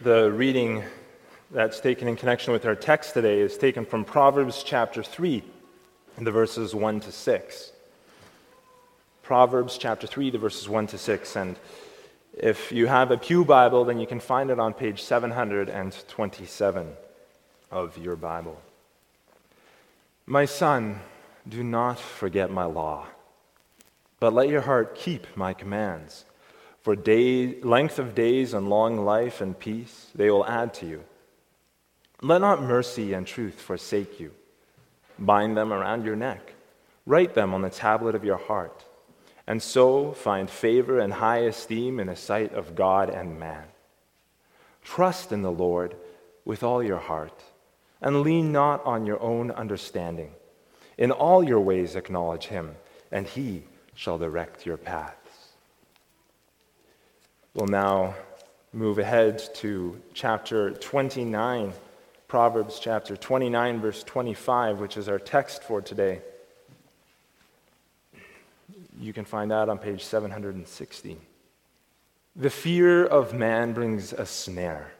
The reading that's taken in connection with our text today is taken from Proverbs chapter 3, the verses 1 to 6. Proverbs chapter 3, the verses 1 to 6. And if you have a Pew Bible, then you can find it on page 727 of your Bible. My son, do not forget my law, but let your heart keep my commands. For day, length of days and long life and peace they will add to you. Let not mercy and truth forsake you. Bind them around your neck, write them on the tablet of your heart and so find favor and high esteem in the sight of God and man. Trust in the Lord with all your heart, and lean not on your own understanding. In all your ways acknowledge him, and he shall direct your paths. We'll now move ahead to chapter 29, Proverbs chapter 29, verse 25, which is our text for today. You can find that on page 760. The fear of man brings a snare,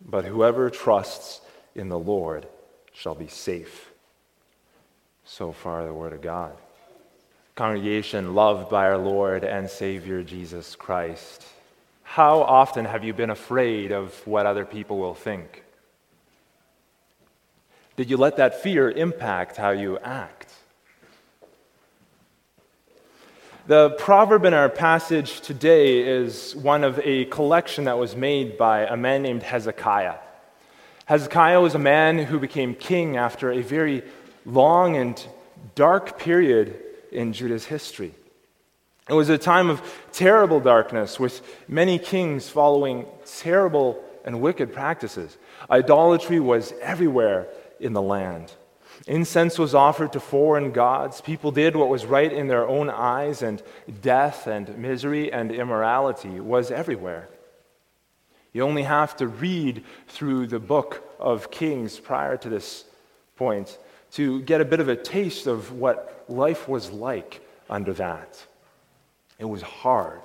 but whoever trusts in the Lord shall be safe. So far, the Word of God. Congregation loved by our Lord and Savior Jesus Christ, how often have you been afraid of what other people will think? Did you let that fear impact how you act? The proverb in our passage today is one of a collection that was made by a man named Hezekiah. Hezekiah was a man who became king after a very long and dark period in Judah's history. It was a time of terrible darkness, with many kings following terrible and wicked practices. Idolatry was everywhere in the land. Incense was offered to foreign gods. People did what was right in their own eyes, and death and misery and immorality was everywhere. You only have to read through the book of Kings prior to this point to get a bit of a taste of what life was like under that. It was hard.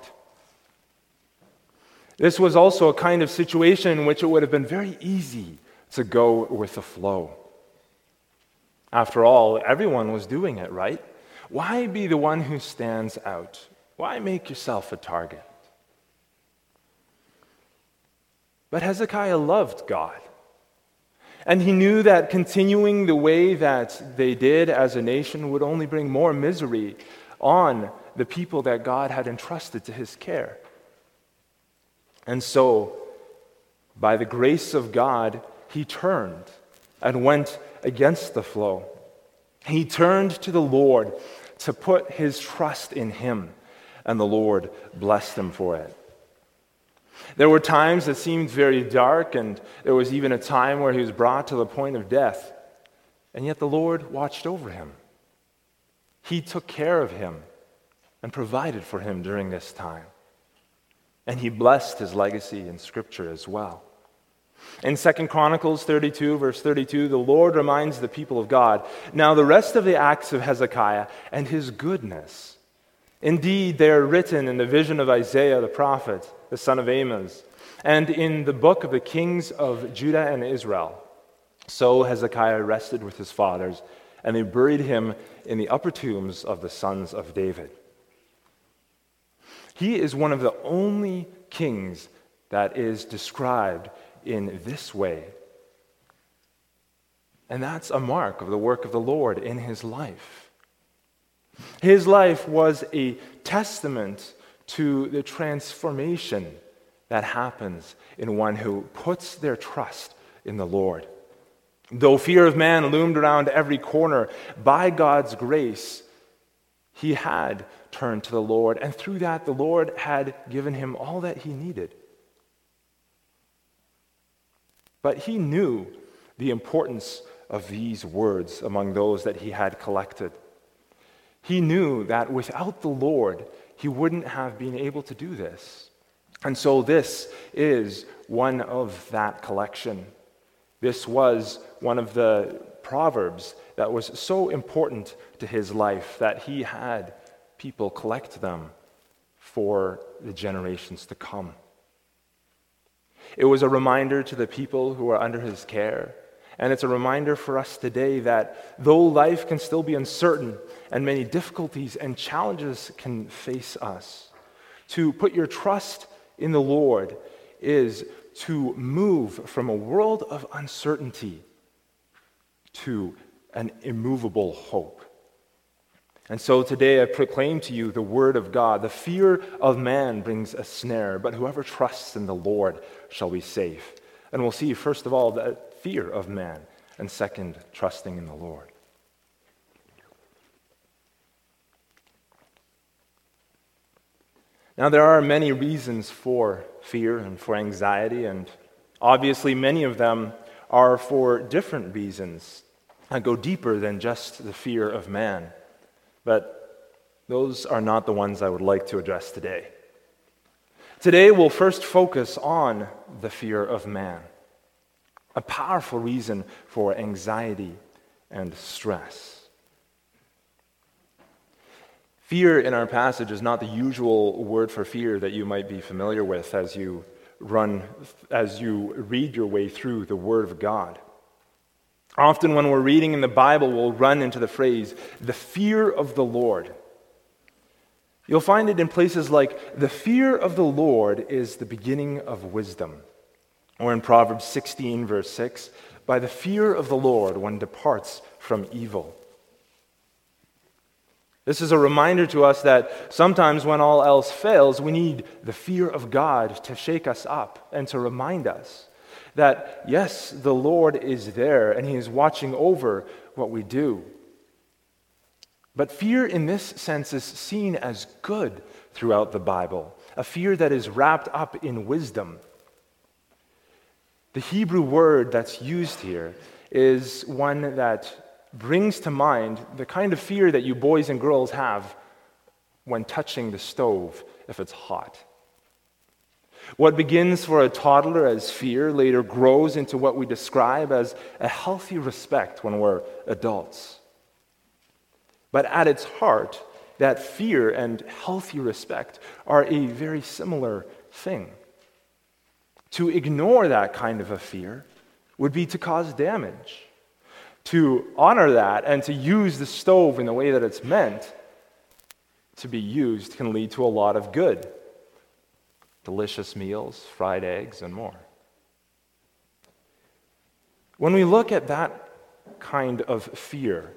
This was also a kind of situation in which it would have been very easy to go with the flow. After all, everyone was doing it, right? Why be the one who stands out? Why make yourself a target? But Hezekiah loved God. And he knew that continuing the way that they did as a nation would only bring more misery on the people that God had entrusted to his care. And so, by the grace of God, he turned and went against the flow. He turned to the Lord to put his trust in him, and the Lord blessed him for it. There were times that seemed very dark, and there was even a time where he was brought to the point of death, and yet the Lord watched over him. He took care of him and provided for him during this time. And he blessed his legacy in Scripture as well. In 2 Chronicles 32, verse 32, the Lord reminds the people of God now the rest of the acts of Hezekiah and his goodness. Indeed, they are written in the vision of Isaiah the prophet, the son of Amos, and in the book of the kings of Judah and Israel. So Hezekiah rested with his fathers, and they buried him in the upper tombs of the sons of David. He is one of the only kings that is described in this way. And that's a mark of the work of the Lord in his life. His life was a testament to the transformation that happens in one who puts their trust in the Lord. Though fear of man loomed around every corner, by God's grace, he had turned to the Lord, and through that, the Lord had given him all that he needed. But he knew the importance of these words among those that he had collected. He knew that without the Lord, he wouldn't have been able to do this. And so, this is one of that collection. This was one of the proverbs that was so important to his life that he had people collect them for the generations to come. It was a reminder to the people who are under his care. And it's a reminder for us today that though life can still be uncertain and many difficulties and challenges can face us, to put your trust in the Lord is to move from a world of uncertainty to an immovable hope. And so today I proclaim to you the word of God. The fear of man brings a snare, but whoever trusts in the Lord shall be safe. And we'll see, first of all, the fear of man, and second, trusting in the Lord. Now, there are many reasons for fear and for anxiety, and obviously, many of them are for different reasons and go deeper than just the fear of man. But those are not the ones I would like to address today. Today, we'll first focus on the fear of man, a powerful reason for anxiety and stress. Fear in our passage is not the usual word for fear that you might be familiar with as you run, as you read your way through the Word of God. Often, when we're reading in the Bible, we'll run into the phrase, the fear of the Lord. You'll find it in places like, the fear of the Lord is the beginning of wisdom. Or in Proverbs 16, verse 6, by the fear of the Lord one departs from evil. This is a reminder to us that sometimes when all else fails, we need the fear of God to shake us up and to remind us that, yes, the Lord is there and He is watching over what we do. But fear in this sense is seen as good throughout the Bible, a fear that is wrapped up in wisdom. The Hebrew word that's used here is one that brings to mind the kind of fear that you boys and girls have when touching the stove if it's hot. What begins for a toddler as fear later grows into what we describe as a healthy respect when we're adults. But at its heart, that fear and healthy respect are a very similar thing. To ignore that kind of a fear would be to cause damage. To honor that and to use the stove in the way that it's meant to be used can lead to a lot of good delicious meals, fried eggs, and more. When we look at that kind of fear,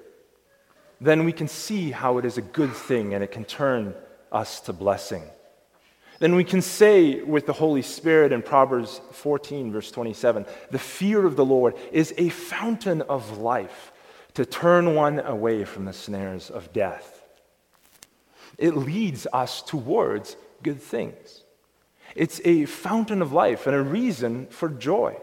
then we can see how it is a good thing and it can turn us to blessing. Then we can say with the Holy Spirit in Proverbs 14, verse 27, the fear of the Lord is a fountain of life to turn one away from the snares of death. It leads us towards good things. It's a fountain of life and a reason for joy.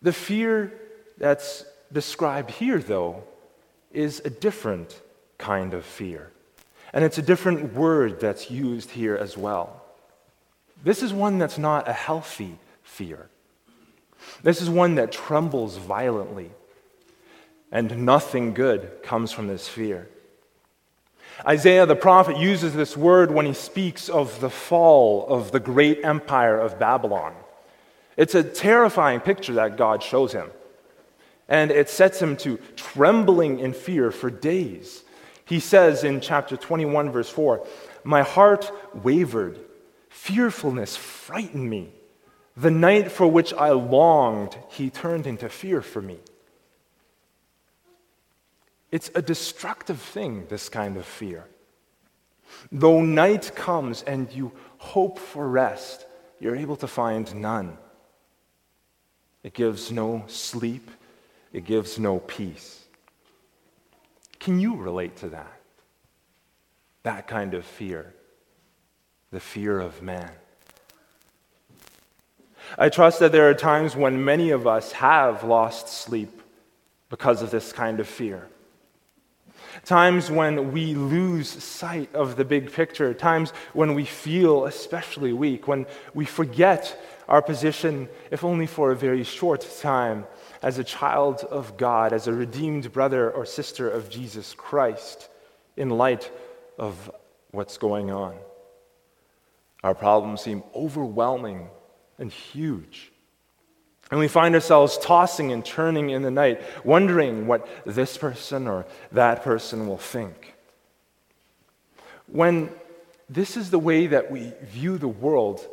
The fear that's described here, though, is a different kind of fear. And it's a different word that's used here as well. This is one that's not a healthy fear. This is one that trembles violently, and nothing good comes from this fear. Isaiah the prophet uses this word when he speaks of the fall of the great empire of Babylon. It's a terrifying picture that God shows him. And it sets him to trembling in fear for days. He says in chapter 21, verse 4 My heart wavered, fearfulness frightened me. The night for which I longed, he turned into fear for me. It's a destructive thing, this kind of fear. Though night comes and you hope for rest, you're able to find none. It gives no sleep, it gives no peace. Can you relate to that? That kind of fear, the fear of man. I trust that there are times when many of us have lost sleep because of this kind of fear. Times when we lose sight of the big picture, times when we feel especially weak, when we forget our position, if only for a very short time, as a child of God, as a redeemed brother or sister of Jesus Christ, in light of what's going on. Our problems seem overwhelming and huge. And we find ourselves tossing and turning in the night, wondering what this person or that person will think. When this is the way that we view the world,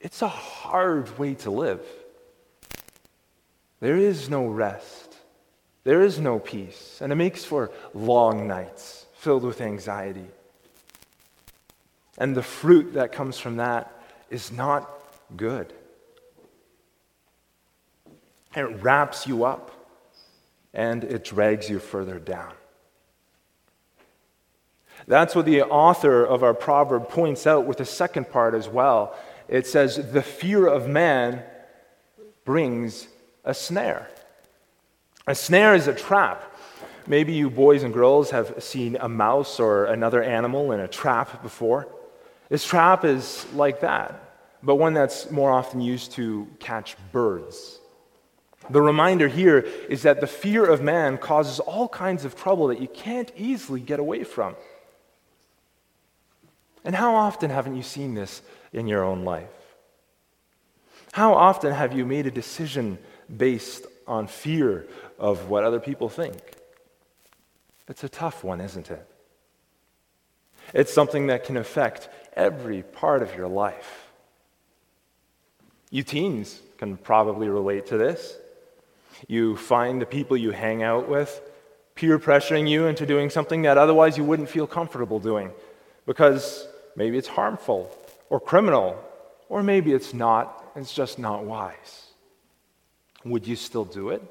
it's a hard way to live. There is no rest, there is no peace, and it makes for long nights filled with anxiety. And the fruit that comes from that is not good. It wraps you up and it drags you further down. That's what the author of our proverb points out with the second part as well. It says, The fear of man brings a snare. A snare is a trap. Maybe you boys and girls have seen a mouse or another animal in a trap before. This trap is like that, but one that's more often used to catch birds. The reminder here is that the fear of man causes all kinds of trouble that you can't easily get away from. And how often haven't you seen this in your own life? How often have you made a decision based on fear of what other people think? It's a tough one, isn't it? It's something that can affect every part of your life. You teens can probably relate to this. You find the people you hang out with peer pressuring you into doing something that otherwise you wouldn't feel comfortable doing because maybe it's harmful or criminal, or maybe it's not, it's just not wise. Would you still do it?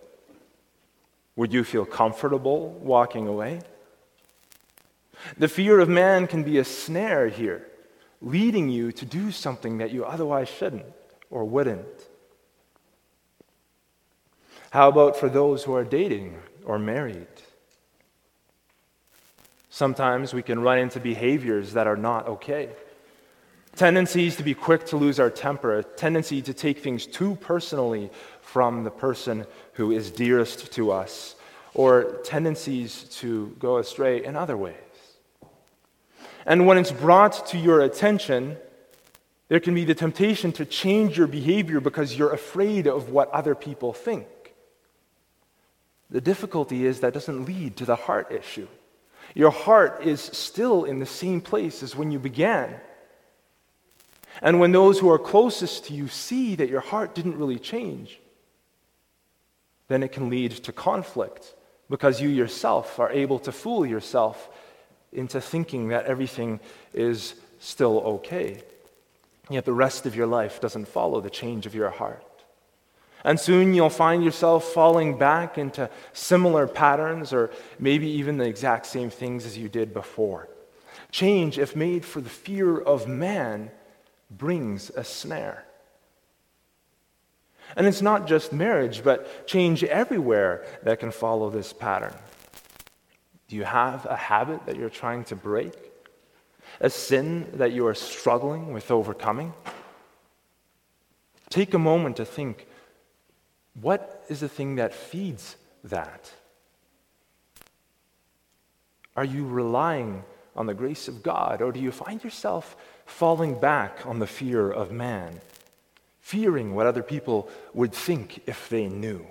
Would you feel comfortable walking away? The fear of man can be a snare here, leading you to do something that you otherwise shouldn't or wouldn't. How about for those who are dating or married? Sometimes we can run into behaviors that are not okay. Tendencies to be quick to lose our temper, a tendency to take things too personally from the person who is dearest to us, or tendencies to go astray in other ways. And when it's brought to your attention, there can be the temptation to change your behavior because you're afraid of what other people think. The difficulty is that doesn't lead to the heart issue. Your heart is still in the same place as when you began. And when those who are closest to you see that your heart didn't really change, then it can lead to conflict because you yourself are able to fool yourself into thinking that everything is still okay. Yet the rest of your life doesn't follow the change of your heart. And soon you'll find yourself falling back into similar patterns or maybe even the exact same things as you did before. Change, if made for the fear of man, brings a snare. And it's not just marriage, but change everywhere that can follow this pattern. Do you have a habit that you're trying to break? A sin that you are struggling with overcoming? Take a moment to think what is the thing that feeds that? Are you relying on the grace of God, or do you find yourself falling back on the fear of man, fearing what other people would think if they knew?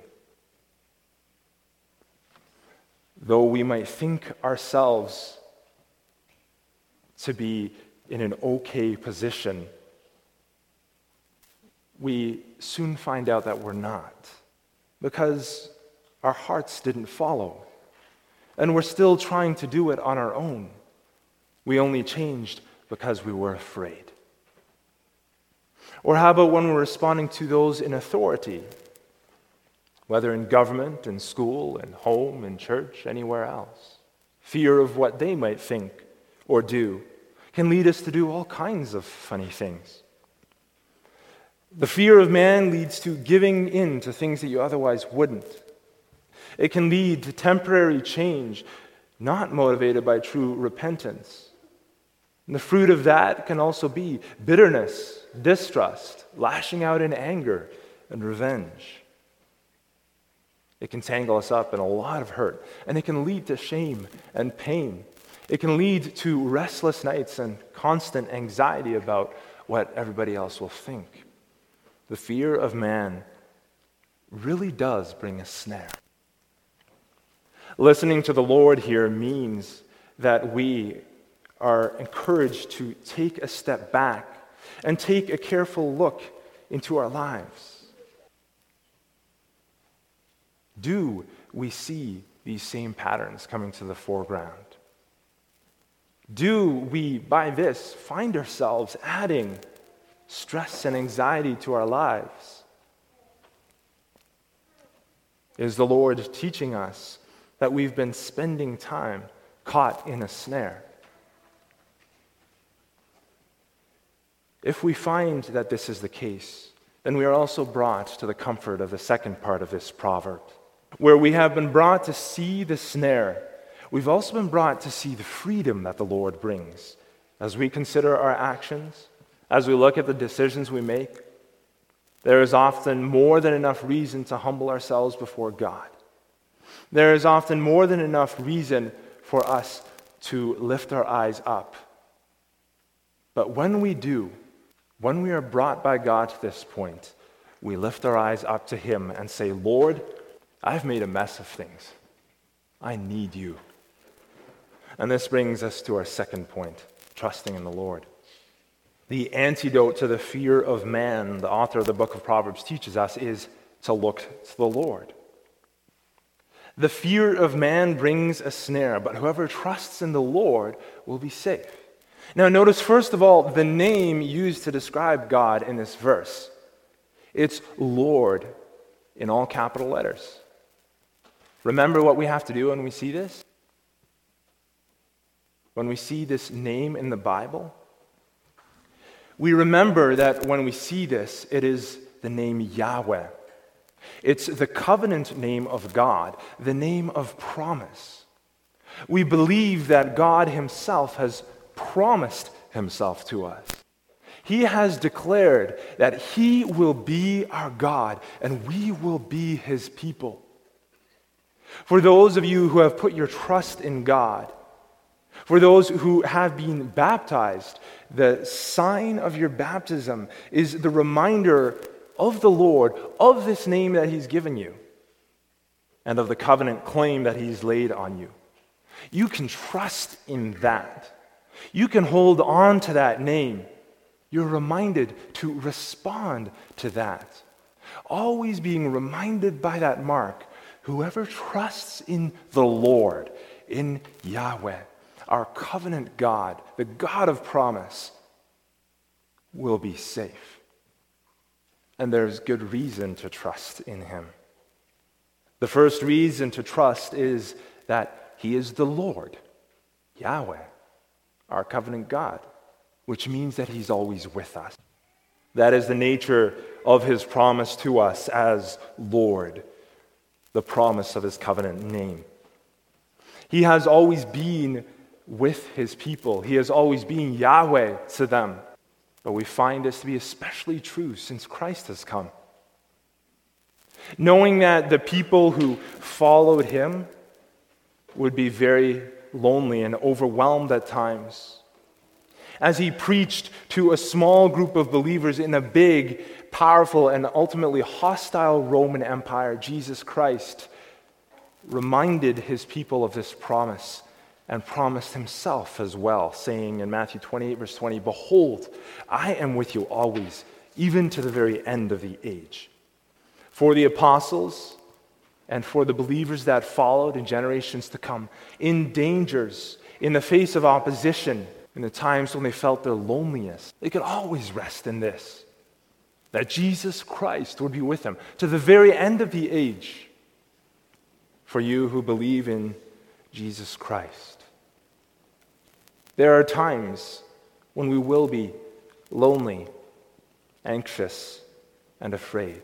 Though we might think ourselves to be in an okay position we soon find out that we're not because our hearts didn't follow. And we're still trying to do it on our own. We only changed because we were afraid. Or how about when we're responding to those in authority, whether in government, in school, in home, in church, anywhere else? Fear of what they might think or do can lead us to do all kinds of funny things. The fear of man leads to giving in to things that you otherwise wouldn't. It can lead to temporary change, not motivated by true repentance. And the fruit of that can also be bitterness, distrust, lashing out in anger, and revenge. It can tangle us up in a lot of hurt, and it can lead to shame and pain. It can lead to restless nights and constant anxiety about what everybody else will think. The fear of man really does bring a snare. Listening to the Lord here means that we are encouraged to take a step back and take a careful look into our lives. Do we see these same patterns coming to the foreground? Do we, by this, find ourselves adding stress and anxiety to our lives? Is the Lord teaching us that we've been spending time caught in a snare? If we find that this is the case, then we are also brought to the comfort of the second part of this proverb, where we have been brought to see the snare. We've also been brought to see the freedom that the Lord brings as we consider our actions, as we look at the decisions we make. There is often more than enough reason to humble ourselves before God. There is often more than enough reason for us to lift our eyes up. But when we do, when we are brought by God to this point, we lift our eyes up to Him and say, Lord, I've made a mess of things. I need you. And this brings us to our second point trusting in the Lord. The antidote to the fear of man, the author of the book of Proverbs teaches us, is to look to the Lord. The fear of man brings a snare, but whoever trusts in the Lord will be safe. Now, notice first of all the name used to describe God in this verse. It's Lord in all capital letters. Remember what we have to do when we see this? When we see this name in the Bible? We remember that when we see this, it is the name Yahweh. It's the covenant name of God, the name of promise. We believe that God Himself has promised himself to us. He has declared that He will be our God and we will be His people. For those of you who have put your trust in God, for those who have been baptized, the sign of your baptism is the reminder of the Lord, of this name that He's given you, and of the covenant claim that He's laid on you. You can trust in that. You can hold on to that name. You're reminded to respond to that. Always being reminded by that mark whoever trusts in the Lord, in Yahweh, our covenant God, the God of promise, will be safe. And there's good reason to trust in him. The first reason to trust is that he is the Lord, Yahweh our covenant God, which means that He's always with us. That is the nature of His promise to us as Lord, the promise of His covenant name. He has always been with His people, He has always been Yahweh to them. But we find this to be especially true since Christ has come. Knowing that the people who followed him would be very lonely and overwhelmed at times. As he preached to a small group of believers in a big, powerful, and ultimately hostile Roman Empire, Jesus Christ reminded his people of this promise and promised himself as well, saying in Matthew 28, verse 20, Behold, I am with you always, even to the very end of the age. For the apostles, and for the believers that followed in generations to come, in dangers, in the face of opposition, in the times when they felt their loneliness, they could always rest in this that Jesus Christ would be with them to the very end of the age for you who believe in Jesus Christ. There are times when we will be lonely, anxious, and afraid.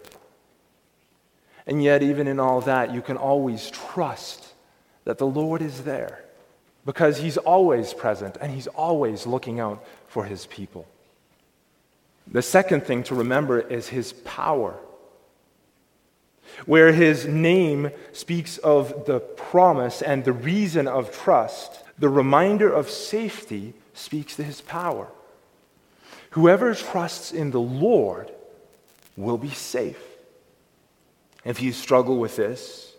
And yet, even in all that, you can always trust that the Lord is there because He's always present and He's always looking out for His people. The second thing to remember is His power. Where His name speaks of the promise and the reason of trust, The reminder of safety speaks to his power. Whoever trusts in the Lord will be safe. If you struggle with this,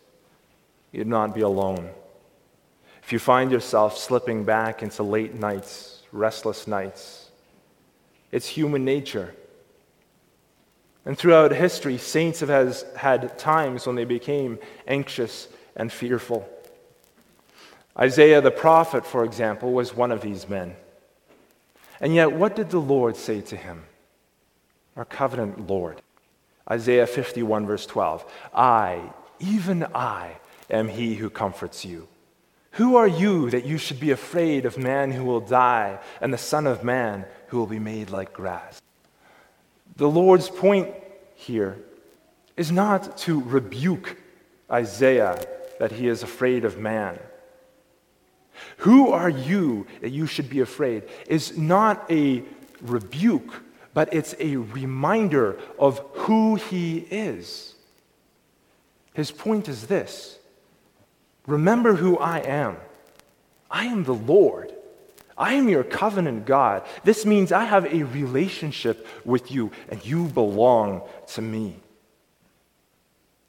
you'd not be alone. If you find yourself slipping back into late nights, restless nights, it's human nature. And throughout history, saints have has, had times when they became anxious and fearful. Isaiah the prophet, for example, was one of these men. And yet, what did the Lord say to him? Our covenant Lord. Isaiah 51, verse 12. I, even I, am he who comforts you. Who are you that you should be afraid of man who will die and the Son of Man who will be made like grass? The Lord's point here is not to rebuke Isaiah that he is afraid of man. Who are you that you should be afraid is not a rebuke, but it's a reminder of who he is. His point is this Remember who I am. I am the Lord. I am your covenant God. This means I have a relationship with you, and you belong to me.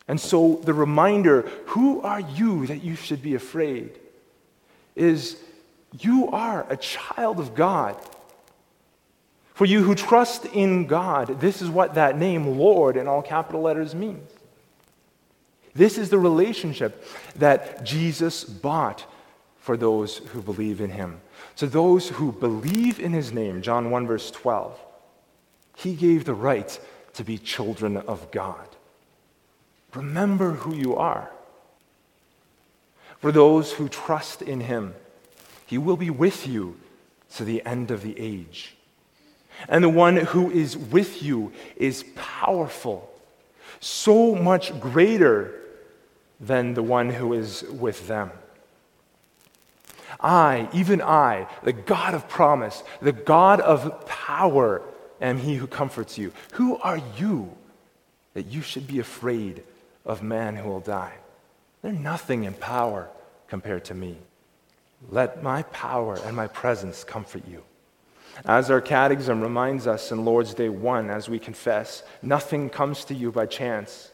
And so the reminder who are you that you should be afraid? Is you are a child of God. For you who trust in God, this is what that name, Lord, in all capital letters means. This is the relationship that Jesus bought for those who believe in him. To those who believe in his name, John 1, verse 12, he gave the right to be children of God. Remember who you are. For those who trust in him, he will be with you to the end of the age. And the one who is with you is powerful, so much greater than the one who is with them. I, even I, the God of promise, the God of power, am he who comforts you. Who are you that you should be afraid of man who will die? They're nothing in power compared to me. Let my power and my presence comfort you. As our catechism reminds us in Lord's Day 1, as we confess, nothing comes to you by chance.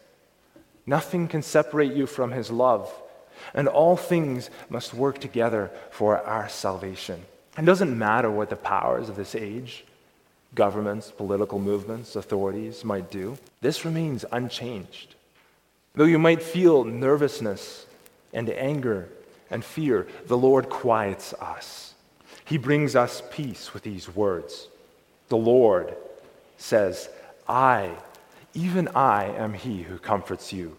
Nothing can separate you from his love. And all things must work together for our salvation. And it doesn't matter what the powers of this age, governments, political movements, authorities might do, this remains unchanged. Though you might feel nervousness and anger and fear, the Lord quiets us. He brings us peace with these words. The Lord says, I, even I, am he who comforts you.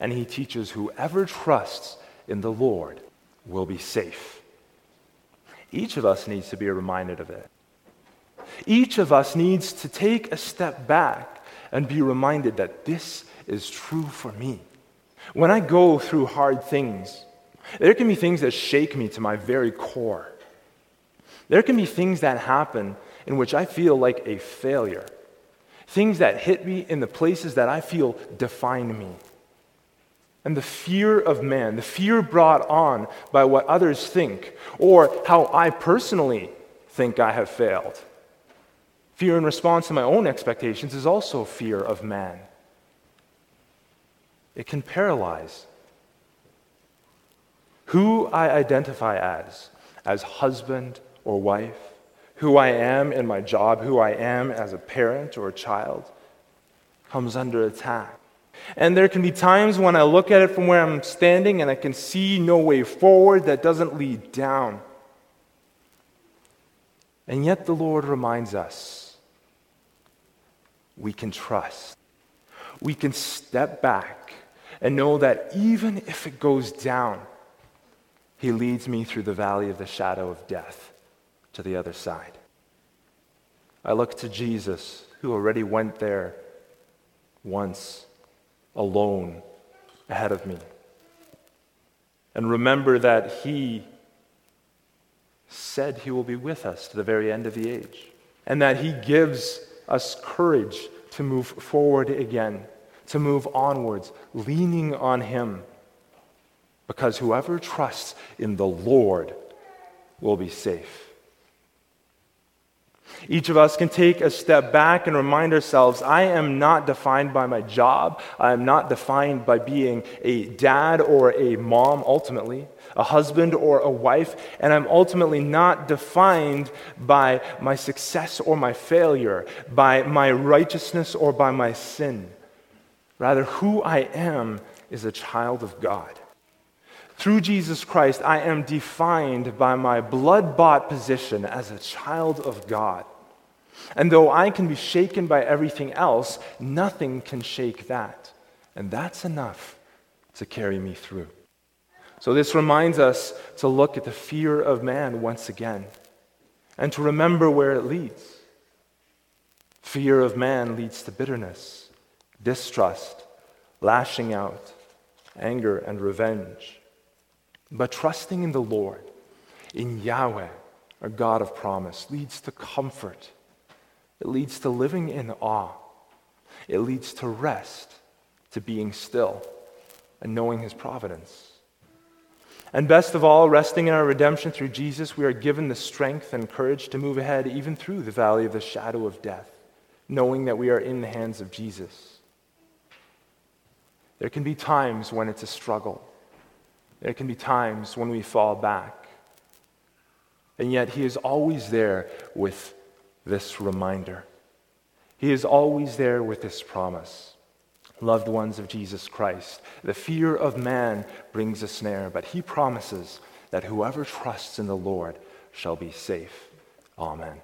And he teaches whoever trusts in the Lord will be safe. Each of us needs to be reminded of it. Each of us needs to take a step back and be reminded that this is true for me. When I go through hard things, there can be things that shake me to my very core. There can be things that happen in which I feel like a failure. Things that hit me in the places that I feel define me. And the fear of man, the fear brought on by what others think, or how I personally think I have failed. Fear in response to my own expectations is also fear of man. It can paralyze who I identify as, as husband or wife, who I am in my job, who I am as a parent or a child, comes under attack. And there can be times when I look at it from where I'm standing and I can see no way forward that doesn't lead down. And yet the Lord reminds us we can trust. We can step back and know that even if it goes down, he leads me through the valley of the shadow of death to the other side. I look to Jesus, who already went there once alone ahead of me. And remember that He said He will be with us to the very end of the age, and that He gives us courage to move forward again, to move onwards, leaning on Him because whoever trusts in the Lord will be safe. Each of us can take a step back and remind ourselves I am not defined by my job. I am not defined by being a dad or a mom, ultimately, a husband or a wife. And I'm ultimately not defined by my success or my failure, by my righteousness or by my sin. Rather, who I am is a child of God. Through Jesus Christ, I am defined by my blood bought position as a child of God. And though I can be shaken by everything else, nothing can shake that. And that's enough to carry me through. So, this reminds us to look at the fear of man once again and to remember where it leads. Fear of man leads to bitterness, distrust, lashing out, anger, and revenge. But trusting in the Lord, in Yahweh, our God of promise, leads to comfort. It leads to living in awe. It leads to rest, to being still, and knowing His providence. And best of all, resting in our redemption through Jesus, we are given the strength and courage to move ahead even through the valley of the shadow of death, knowing that we are in the hands of Jesus. There can be times when it's a struggle. There can be times when we fall back. And yet, He is always there with this reminder. He is always there with this promise. Loved ones of Jesus Christ, the fear of man brings a snare, but He promises that whoever trusts in the Lord shall be safe. Amen.